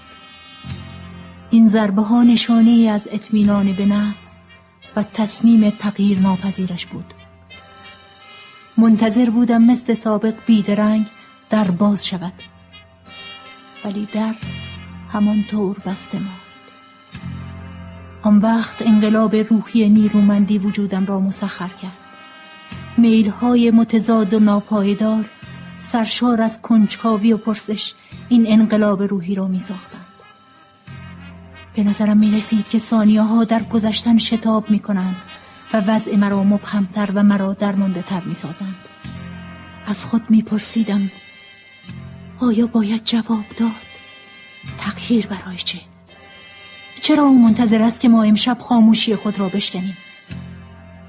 این ضربه ها نشانه از اطمینان به نفس و تصمیم تغییر ناپذیرش بود. منتظر بودم مثل سابق بیدرنگ در باز شود. ولی در همانطور بسته ماند. آن وقت انقلاب روحی نیرومندی وجودم را مسخر کرد میلهای متضاد و ناپایدار سرشار از کنجکاوی و پرسش این انقلاب روحی را می ساختند. به نظرم می رسید که ثانیه ها در گذشتن شتاب می کنند و وضع مرا مبهمتر و مرا درمانده تر می سازند. از خود می پرسیدم آیا باید جواب داد؟ تغییر برای چه؟ چرا او منتظر است که ما امشب خاموشی خود را بشکنیم؟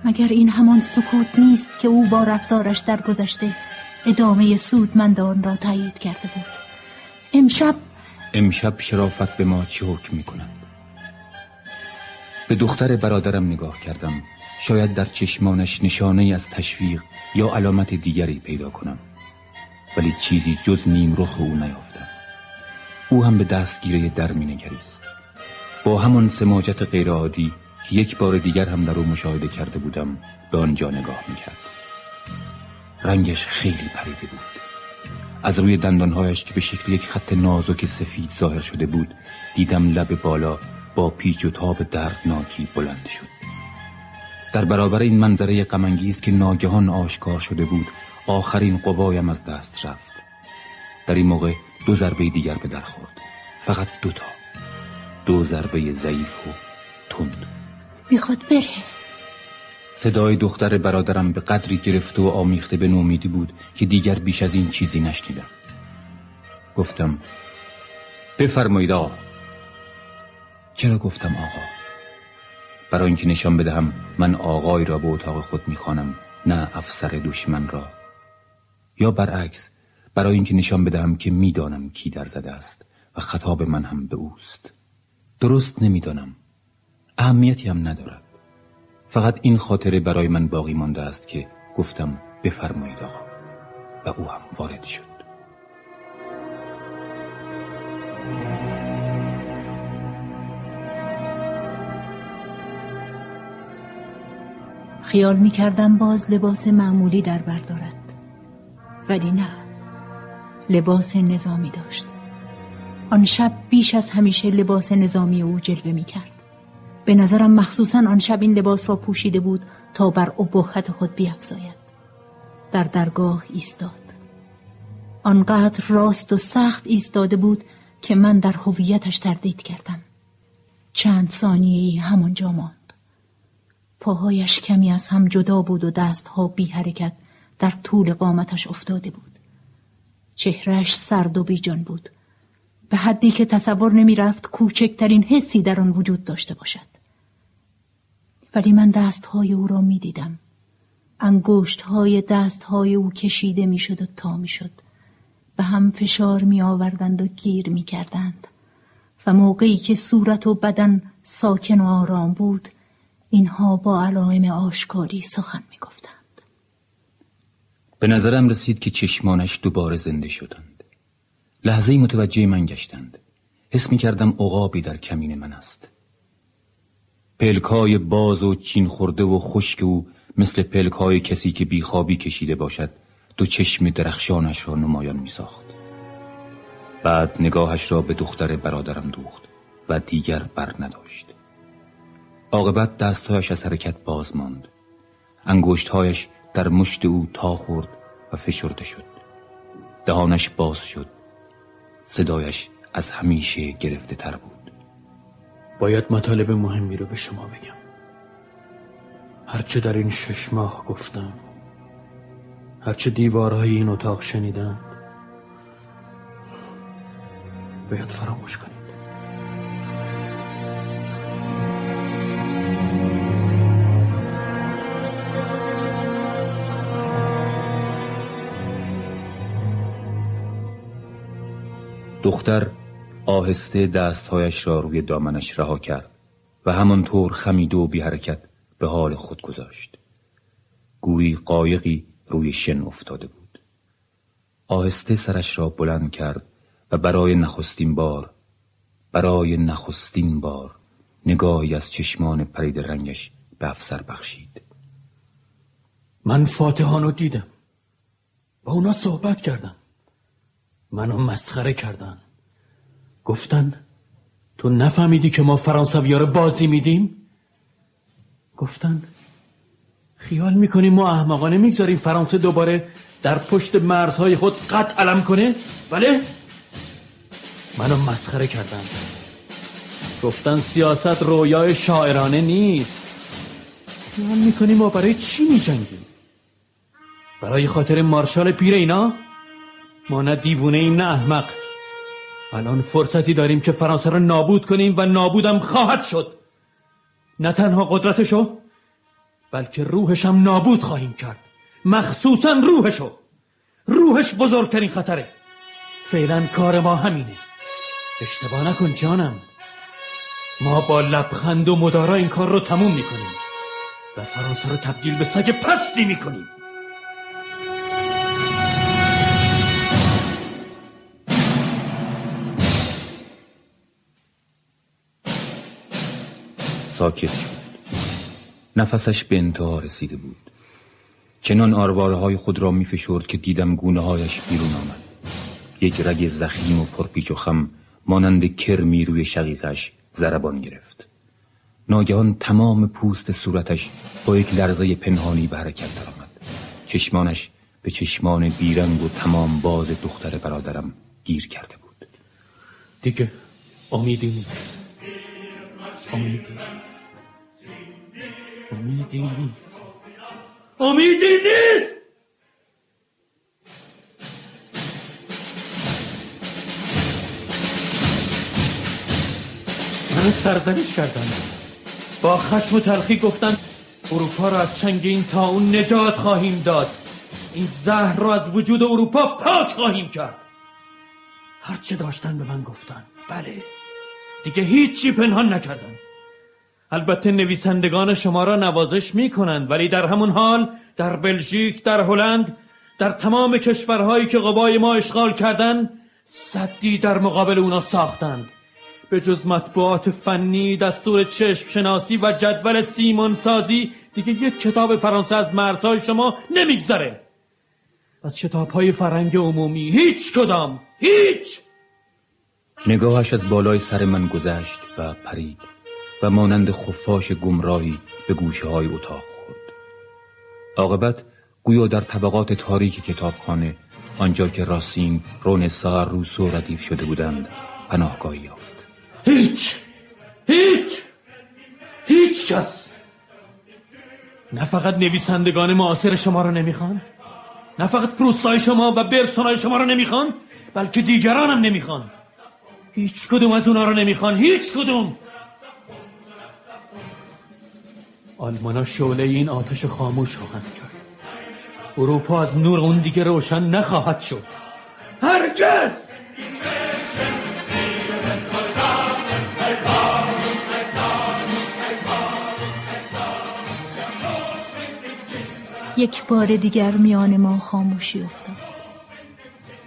مگر این همان سکوت نیست که او با رفتارش در گذشته ادامه سودمندان را تایید کرده بود؟ امشب امشب شرافت به ما چه حکم می کند به دختر برادرم نگاه کردم. شاید در چشمانش نشانه از تشویق یا علامت دیگری پیدا کنم. ولی چیزی جز نیم رخ او نیافتم. او هم به دستگیره در می نگریست با همان سماجت غیرعادی که یک بار دیگر هم در او مشاهده کرده بودم به آنجا نگاه می کرد رنگش خیلی پریده بود. از روی دندانهایش که به شکل یک خط نازک سفید ظاهر شده بود دیدم لب بالا با پیچ و تاب دردناکی بلند شد. در برابر این منظره غمانگیز که ناگهان آشکار شده بود آخرین قوایم از دست رفت. در این موقع دو ضربه دیگر به در خورد. فقط دوتا دو ضربه ضعیف و تند. می‌خواد بره. صدای دختر برادرم به قدری گرفته و آمیخته به نومیدی بود که دیگر بیش از این چیزی نشنیدم. گفتم بفرمایید آقا. چرا گفتم آقا؟ برای اینکه نشان بدهم من آقای را به اتاق خود می‌خوانم نه افسر دشمن را. یا برعکس برای اینکه نشان بدهم که می‌دانم کی در زده است و خطاب من هم به اوست. درست نمی‌دانم. اهمیتی هم ندارد. فقط این خاطره برای من باقی مانده است که گفتم بفرمایید آقا. و او هم وارد شد. خیال می کردم باز لباس معمولی در بردارد ولی نه. لباس نظامی داشت. آن شب بیش از همیشه لباس نظامی او جلوه می کرد. به نظرم مخصوصا آن شب این لباس را پوشیده بود تا بر ابهت خود بیافزاید در درگاه ایستاد. آنقدر راست و سخت ایستاده بود که من در هویتش تردید کردم. چند ثانیه همانجا ماند. پاهایش کمی از هم جدا بود و دستها بی حرکت در طول قامتش افتاده بود. چهرش سرد و بیجان بود. به حدی که تصور نمی رفت کوچکترین حسی در آن وجود داشته باشد. ولی من دستهای او را می دیدم انگشت های دست های او کشیده می شد و تا می شد به هم فشار می آوردند و گیر می کردند و موقعی که صورت و بدن ساکن و آرام بود اینها با علائم آشکاری سخن می گفتند. به نظرم رسید که چشمانش دوباره زنده شدند. لحظه متوجه من گشتند. حس می کردم عقابی در کمین من است. پلکای باز و چین خورده و خشک او مثل پلکای کسی که بیخوابی کشیده باشد دو چشم درخشانش را نمایان می ساخت. بعد نگاهش را به دختر برادرم دوخت و دیگر بر نداشت. عاقبت دستهایش از حرکت باز ماند. انگشتهایش در مشت او تا خورد و فشرده شد. دهانش باز شد. صدایش از همیشه گرفته تر بود. باید مطالب مهمی رو به شما بگم. هرچه در این شش ماه گفتم هرچه دیوارهای این اتاق شنیدم باید فراموش کنید دختر آهسته دستهایش را روی دامنش رها کرد و همانطور خمیده و بی حرکت به حال خود گذاشت. گویی قایقی روی شن افتاده بود. آهسته سرش را بلند کرد و برای نخستین بار برای نخستین بار نگاهی از چشمان پرید رنگش به افسر بخشید. من فاتحانو دیدم با اونا صحبت کردم منو مسخره کردن گفتن تو نفهمیدی که ما فرانسوی رو بازی میدیم؟ گفتن خیال می‌کنیم ما احمقانه می‌گذاریم فرانسه دوباره در پشت مرزهای خود قد علم کنه؟ بله؟ منو مسخره کردن گفتن سیاست رویای شاعرانه نیست خیال می‌کنیم ما برای چی میجنگیم؟ برای خاطر مارشال پیر اینا؟ ما نه دیوونه ایم نه احمق. الان فرصتی داریم که فرانسه را نابود کنیم و نابودم خواهد شد. نه تنها قدرتشو بلکه روحش هم نابود خواهیم کرد. مخصوصا روحشو. روحش بزرگترین خطره. فعلا کار ما همینه. اشتباه نکن جانم. ما با لبخند و مدارا این کار رو تموم می‌کنیم. و فرانسه رو تبدیل به سگ پستی می‌کنیم. ساکت شد. نفسش به انتها رسیده بود. چنان آرواره های خود را می فشرد که دیدم گونه هایش بیرون آمد. یک رگ زخیم و پرپیچ و خم مانند کرمی روی شقیقش زربان گرفت. ناگهان تمام پوست صورتش با یک لرزه پنهانی به حرکت درآمد. چشمانش به چشمان بیرنگ و تمام باز دختر برادرم گیر کرده بود. دیگه امیدی نیست. امیدی نیست امیدی نیست امیدی نیست من سرزنش کردم. با خشم و تلخی گفتن اروپا را از چنگ این تا اون نجات خواهیم داد. این زهر را از وجود اروپا پاک خواهیم کرد. هرچه داشتن به من گفتن. بله. دیگه هیچی پنهان نکردن. البته نویسندگان شما را نوازش می کنند ولی در همون حال در بلژیک در هلند در تمام کشورهایی که قبای ما اشغال کردن صدی در مقابل اونا ساختند. به جز مطبوعات فنی دستور چشم شناسی و جدول سیمون سازی دیگه یک کتاب فرانسه از مرزهای شما نمیگذره. از کتاب های فرنگ عمومی هیچ کدام هیچ! نگاهش از بالای سر من گذشت و پرید و مانند خفاش گمراهی به گوشه های اتاق خورد. عاقبت گویا در طبقات تاریک کتابخانه آنجا که راسین رونسار روسو ردیف شده بودند پناهگاهی یافت. هیچ! هیچ! هیچ کس! نه فقط نویسندگان معاصر شما رو نمی‌خوان نه فقط پروستای شما و برسونای شما رو نمی‌خوان بلکه دیگران هم نمی‌خوان. هیچ کدوم از اونا رو نمی‌خوان هیچ کدوم. آلمانا شعله این آتش خاموش خواهند کرد. اروپا از نور اون دیگه روشن نخواهد شد. هرگز! یک بار دیگر میان ما خاموشی افتاد.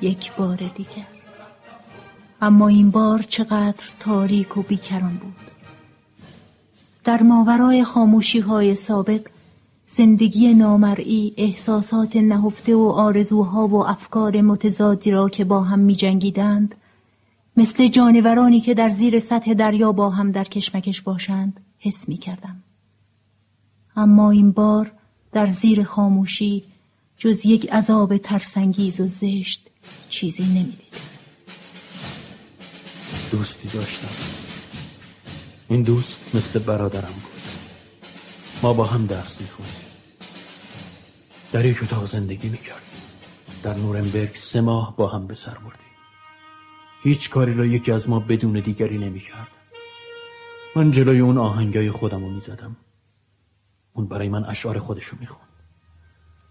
یک بار دیگر. اما این بار چقدر تاریک و بیکران بود در ماورای خاموشی های سابق زندگی نامرئی احساسات نهفته و آرزوها و افکار متضادی را که با هم می جنگیدند مثل جانورانی که در زیر سطح دریا با هم در کشمکش باشند حس می کردم. اما این بار در زیر خاموشی جز یک عذاب ترسنگیز و زشت چیزی نمی‌دید. دوستی داشتم. این دوست مثل برادرم بود. ما با هم درس میخوندیم. در یک اتاق زندگی می‌کردیم. در نورنبرگ سه ماه با هم به سر بردیم. هیچ کاری را یکی از ما بدون دیگری نمی‌کرد. من جلوی اون آهنگای خودم رو می‌زدم. اون برای من اشعار خودشو می‌خوند.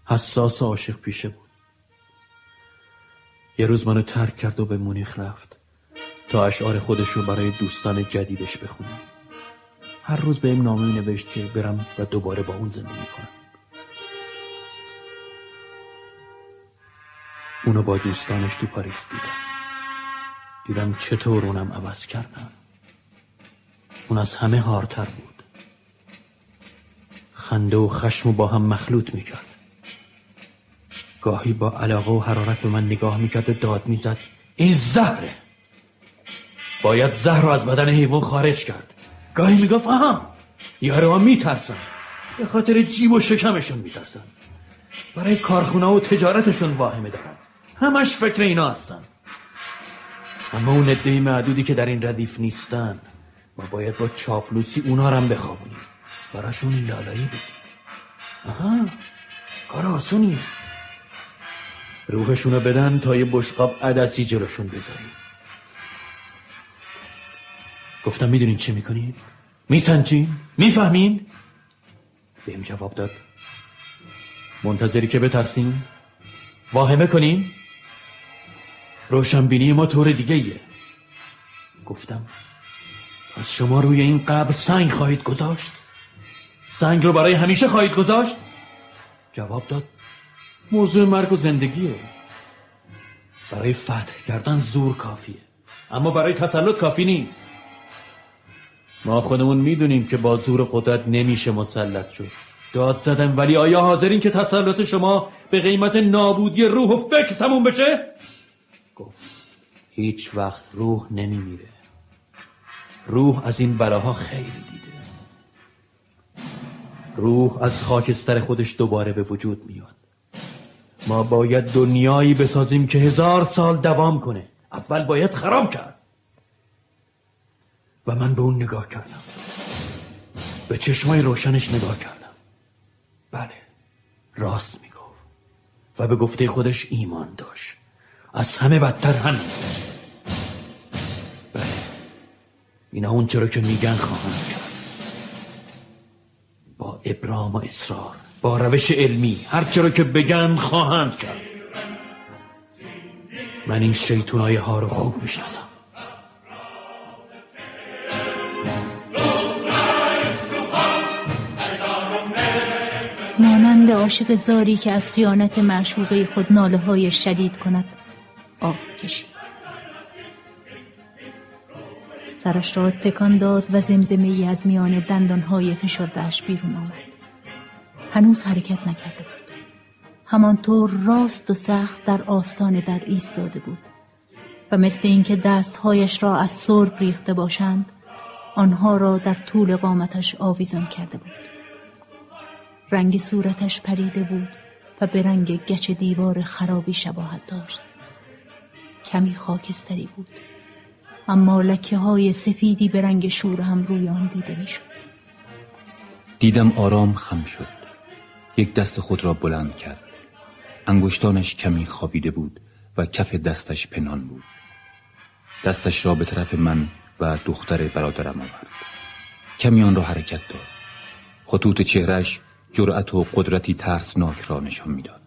حساس عاشق پیشه بود. یه روز منو ترک کرد و به مونیخ رفت. تا اشعار خودش رو برای دوستان جدیدش بخونه هر روز به این نامه نوشت که برم و دوباره با اون زندگی کنم. اونو با دوستانش تو پاریس دیدم. دیدم چطور اونم عوض کردم اون از همه هارتر بود. خنده و خشم با هم مخلوط می‌کرد. گاهی با علاقه و حرارت به من نگاه می‌کرد و داد می‌زد این زهره! باید زهر رو از بدن حیوان خارج کرد. گاهی می‌گفت آها یارو میترسن. به خاطر جیب و شکمشون میترسن. برای کارخونه و تجارتشون واهمه دارن. همش فکر اینا هستن. اما اون عده معدودی که در این ردیف نیستن ما باید با چاپلوسی اونا رو هم بخوابونیم. براشون لالایی بدیم. آها کار آسونیه. روحشونو بدن تا یه بشقاب عدسی جلوشون بذاریم. گفتم می‌دونین چه می‌کنین؟ میسنجین؟ می‌فهمین؟ بهم جواب داد منتظری که بترسین؟ واهمه کنین؟ روشنبینی ما طور دیگه ایه. گفتم از شما روی این قبر سنگ خواهید گذاشت؟ سنگ رو برای همیشه خواهید گذاشت؟ جواب داد موضوع مرگ و زندگیه برای فتح کردن زور کافیه اما برای تسلط کافی نیست ما خودمون می‌دونیم که با زور قدرت نمیشه مسلط شد. داد زدم ولی آیا حاضرین که تسلط شما به قیمت نابودی روح و فکر تموم بشه؟ گفت هیچ وقت روح نمیمیره. روح از این بلاها خیلی دیده. روح از خاکستر خودش دوباره به وجود میاد. ما باید دنیایی بسازیم که هزار سال دوام کنه. اول باید خراب کرد. و من به اون نگاه کردم. به چشمای روشنش نگاه کردم. بله راست می‌گفت. و به گفته خودش ایمان داشت. از همه بدتر همین. بله اینا اون چرا که میگن خواهند کرد. با ابرام و اصرار با روش علمی هر چرا که بگن خواهند کرد. من این شیطونای ها رو خوب می‌شناسم. مانند عاشق زاری که از خیانت معشوقه خود ناله های شدید کند. آب کشید. سرش را تکان داد و زمزمه ای از میان دندانهای فشردهش بیرون آمد هنوز حرکت نکرده بود. همانطور راست و سخت در آستان در ایستاده بود. و مثل اینکه دستهایش را از سرب ریخته باشند آنها را در طول قامتش آویزان کرده بود. رنگ صورتش پریده بود و به رنگ گچ دیوار خرابی شباهت داشت. کمی خاکستری بود اما لکه های سفیدی به رنگ شور هم روی آن دیده می شد. دیدم آرام خم شد. یک دست خود را بلند کرد. انگشتانش کمی خوابیده بود و کف دستش پنهان بود. دستش را به طرف من و دختر برادرم آورد. کمی آن را حرکت داد. خطوط چهرش جرأت و قدرتی ترسناک را نشان می‌داد.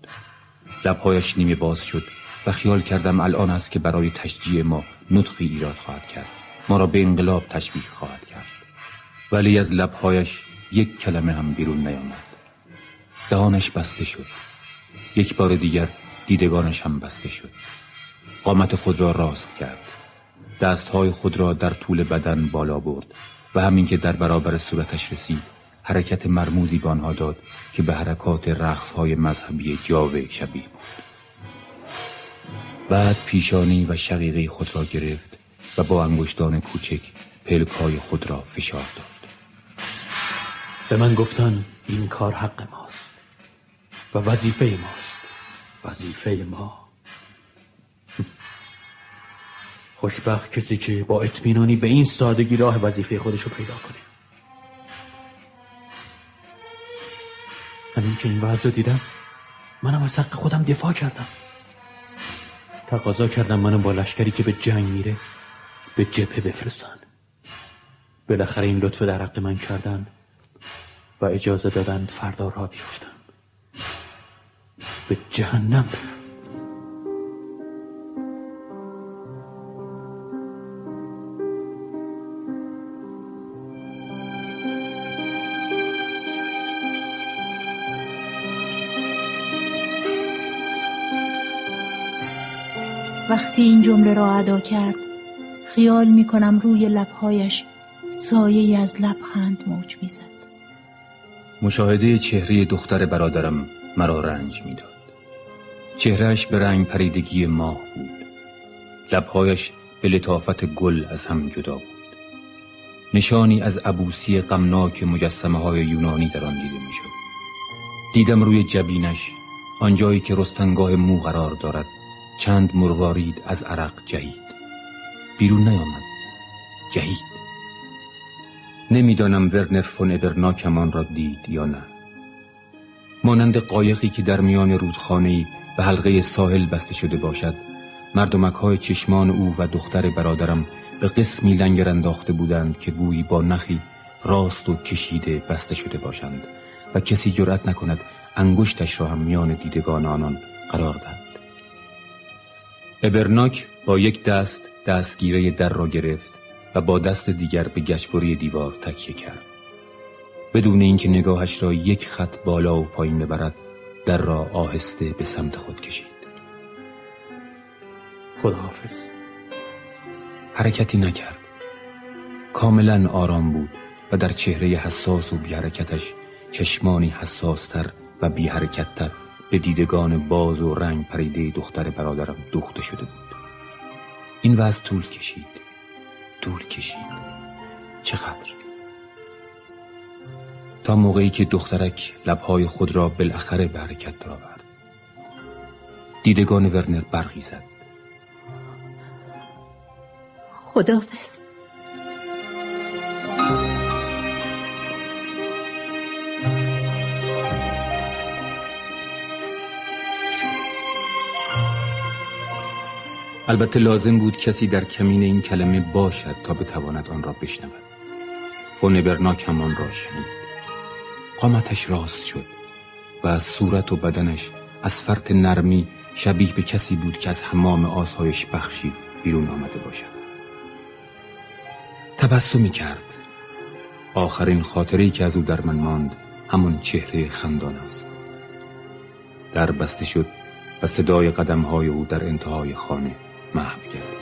لبهایش نیمه باز شد و خیال کردم الان است که برای تشجیع ما نطقی ایراد خواهد کرد. ما را به انقلاب تشبیه خواهد کرد. ولی از لبهایش یک کلمه هم بیرون نیامد. دهانش بسته شد. یک بار دیگر دیدگانش هم بسته شد. قامت خود را راست کرد. دستهای خود را در طول بدن بالا برد و همین که در برابر صورتش رسید حرکت مرموزی به داد که به حرکات رقصهای مذهبی جاوه شبیه بود. بعد پیشانی و شقیقه خود را گرفت و با انگشتان کوچک پلکای خود را فشار داد. به من گفتن این کار حق ماست و وظیفه ماست. وظیفه ما. خوشبخت کسی که با اطمینانی به این سادگی راه وظیفه خودش رو پیدا کنه. همین که این وضع دیدم منم از حق خودم دفاع کردم. تقاضا کردم منو با لشکری که به جنگ میره به جبهه بفرستن. بالاخره این لطف در حق من کردن و اجازه دادن فردا را بیفتم. به جهنم برم. وقتی این جمله را ادا کرد خیال می کنم روی لبهایش سایه از لبخند موج می‌زد مشاهده چهره دختر برادرم مرا رنج می‌داد. چهرهش به رنگ پریدگی ماه بود. لبهایش به لطافت گل از هم جدا بود. نشانی از عبوسی غمناک مجسمه های یونانی در آن دیده می‌شد. دیدم روی جبینش آنجایی که رستنگاه مو قرار دارد چند مروارید از عرق جهید. بیرون نیامد. جهید. نمی‌دانم ورنر فون ابرناکمان را دید یا نه. مانند قایقی که در میان رودخانه به حلقه ساحل بسته شده باشد مردمک های چشمان او و دختر برادرم به قسمی لنگر انداخته بودند که گویی با نخی راست و کشیده بسته شده باشند و کسی جرأت نکند انگشتش را هم میان دیدگان آنان قرار دهد. ابرناک با یک دست دستگیره در را گرفت و با دست دیگر به گشبری دیوار تکیه کرد. بدون اینکه نگاهش را یک خط بالا و پایین ببرد در را آهسته به سمت خود کشید. خداحافظ. حرکتی نکرد. کاملا آرام بود و در چهره حساس و بی حرکتش چشمانی حساستر و بی حرکتتر به دیدگان باز و رنگ پریده دختر برادرم دوخته شده بود. این وضع طول کشید. طول کشید. چقدر تا موقعی که دخترک لبهای خود را بالاخره به حرکت درآورد. دیدگان ورنر برقی زد خدافز البته لازم بود کسی در کمین این کلمه باشد تا بتواند آن را بشنود. فون برناک هم آن را شنید. قامتش راست شد و از صورت و بدنش از فرط نرمی شبیه به کسی بود که از حمام آسایش بخشی بیرون آمده باشد. تبسمی کرد. آخرین خاطری که از او در من ماند همون چهره خندان است. در بسته شد و صدای قدم های او در انتهای خانه محو کرد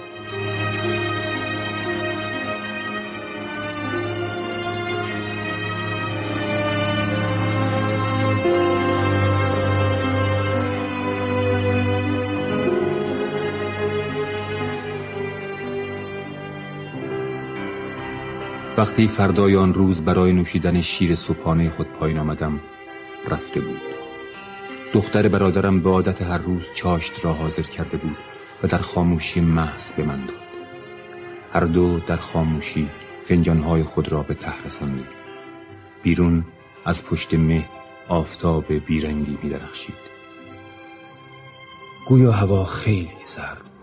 وقتی فردای آن روز برای نوشیدن شیر صبحانه خود پایین آمدم رفته بود. دختر برادرم به عادت هر روز چاشت را حاضر کرده بود. و در خاموشی محض به من داد. هر دو در خاموشی فنجانهای خود را به ته رساندیم. بیرون از پشت مه آفتاب بیرنگی می درخشید گویا هوا خیلی سرد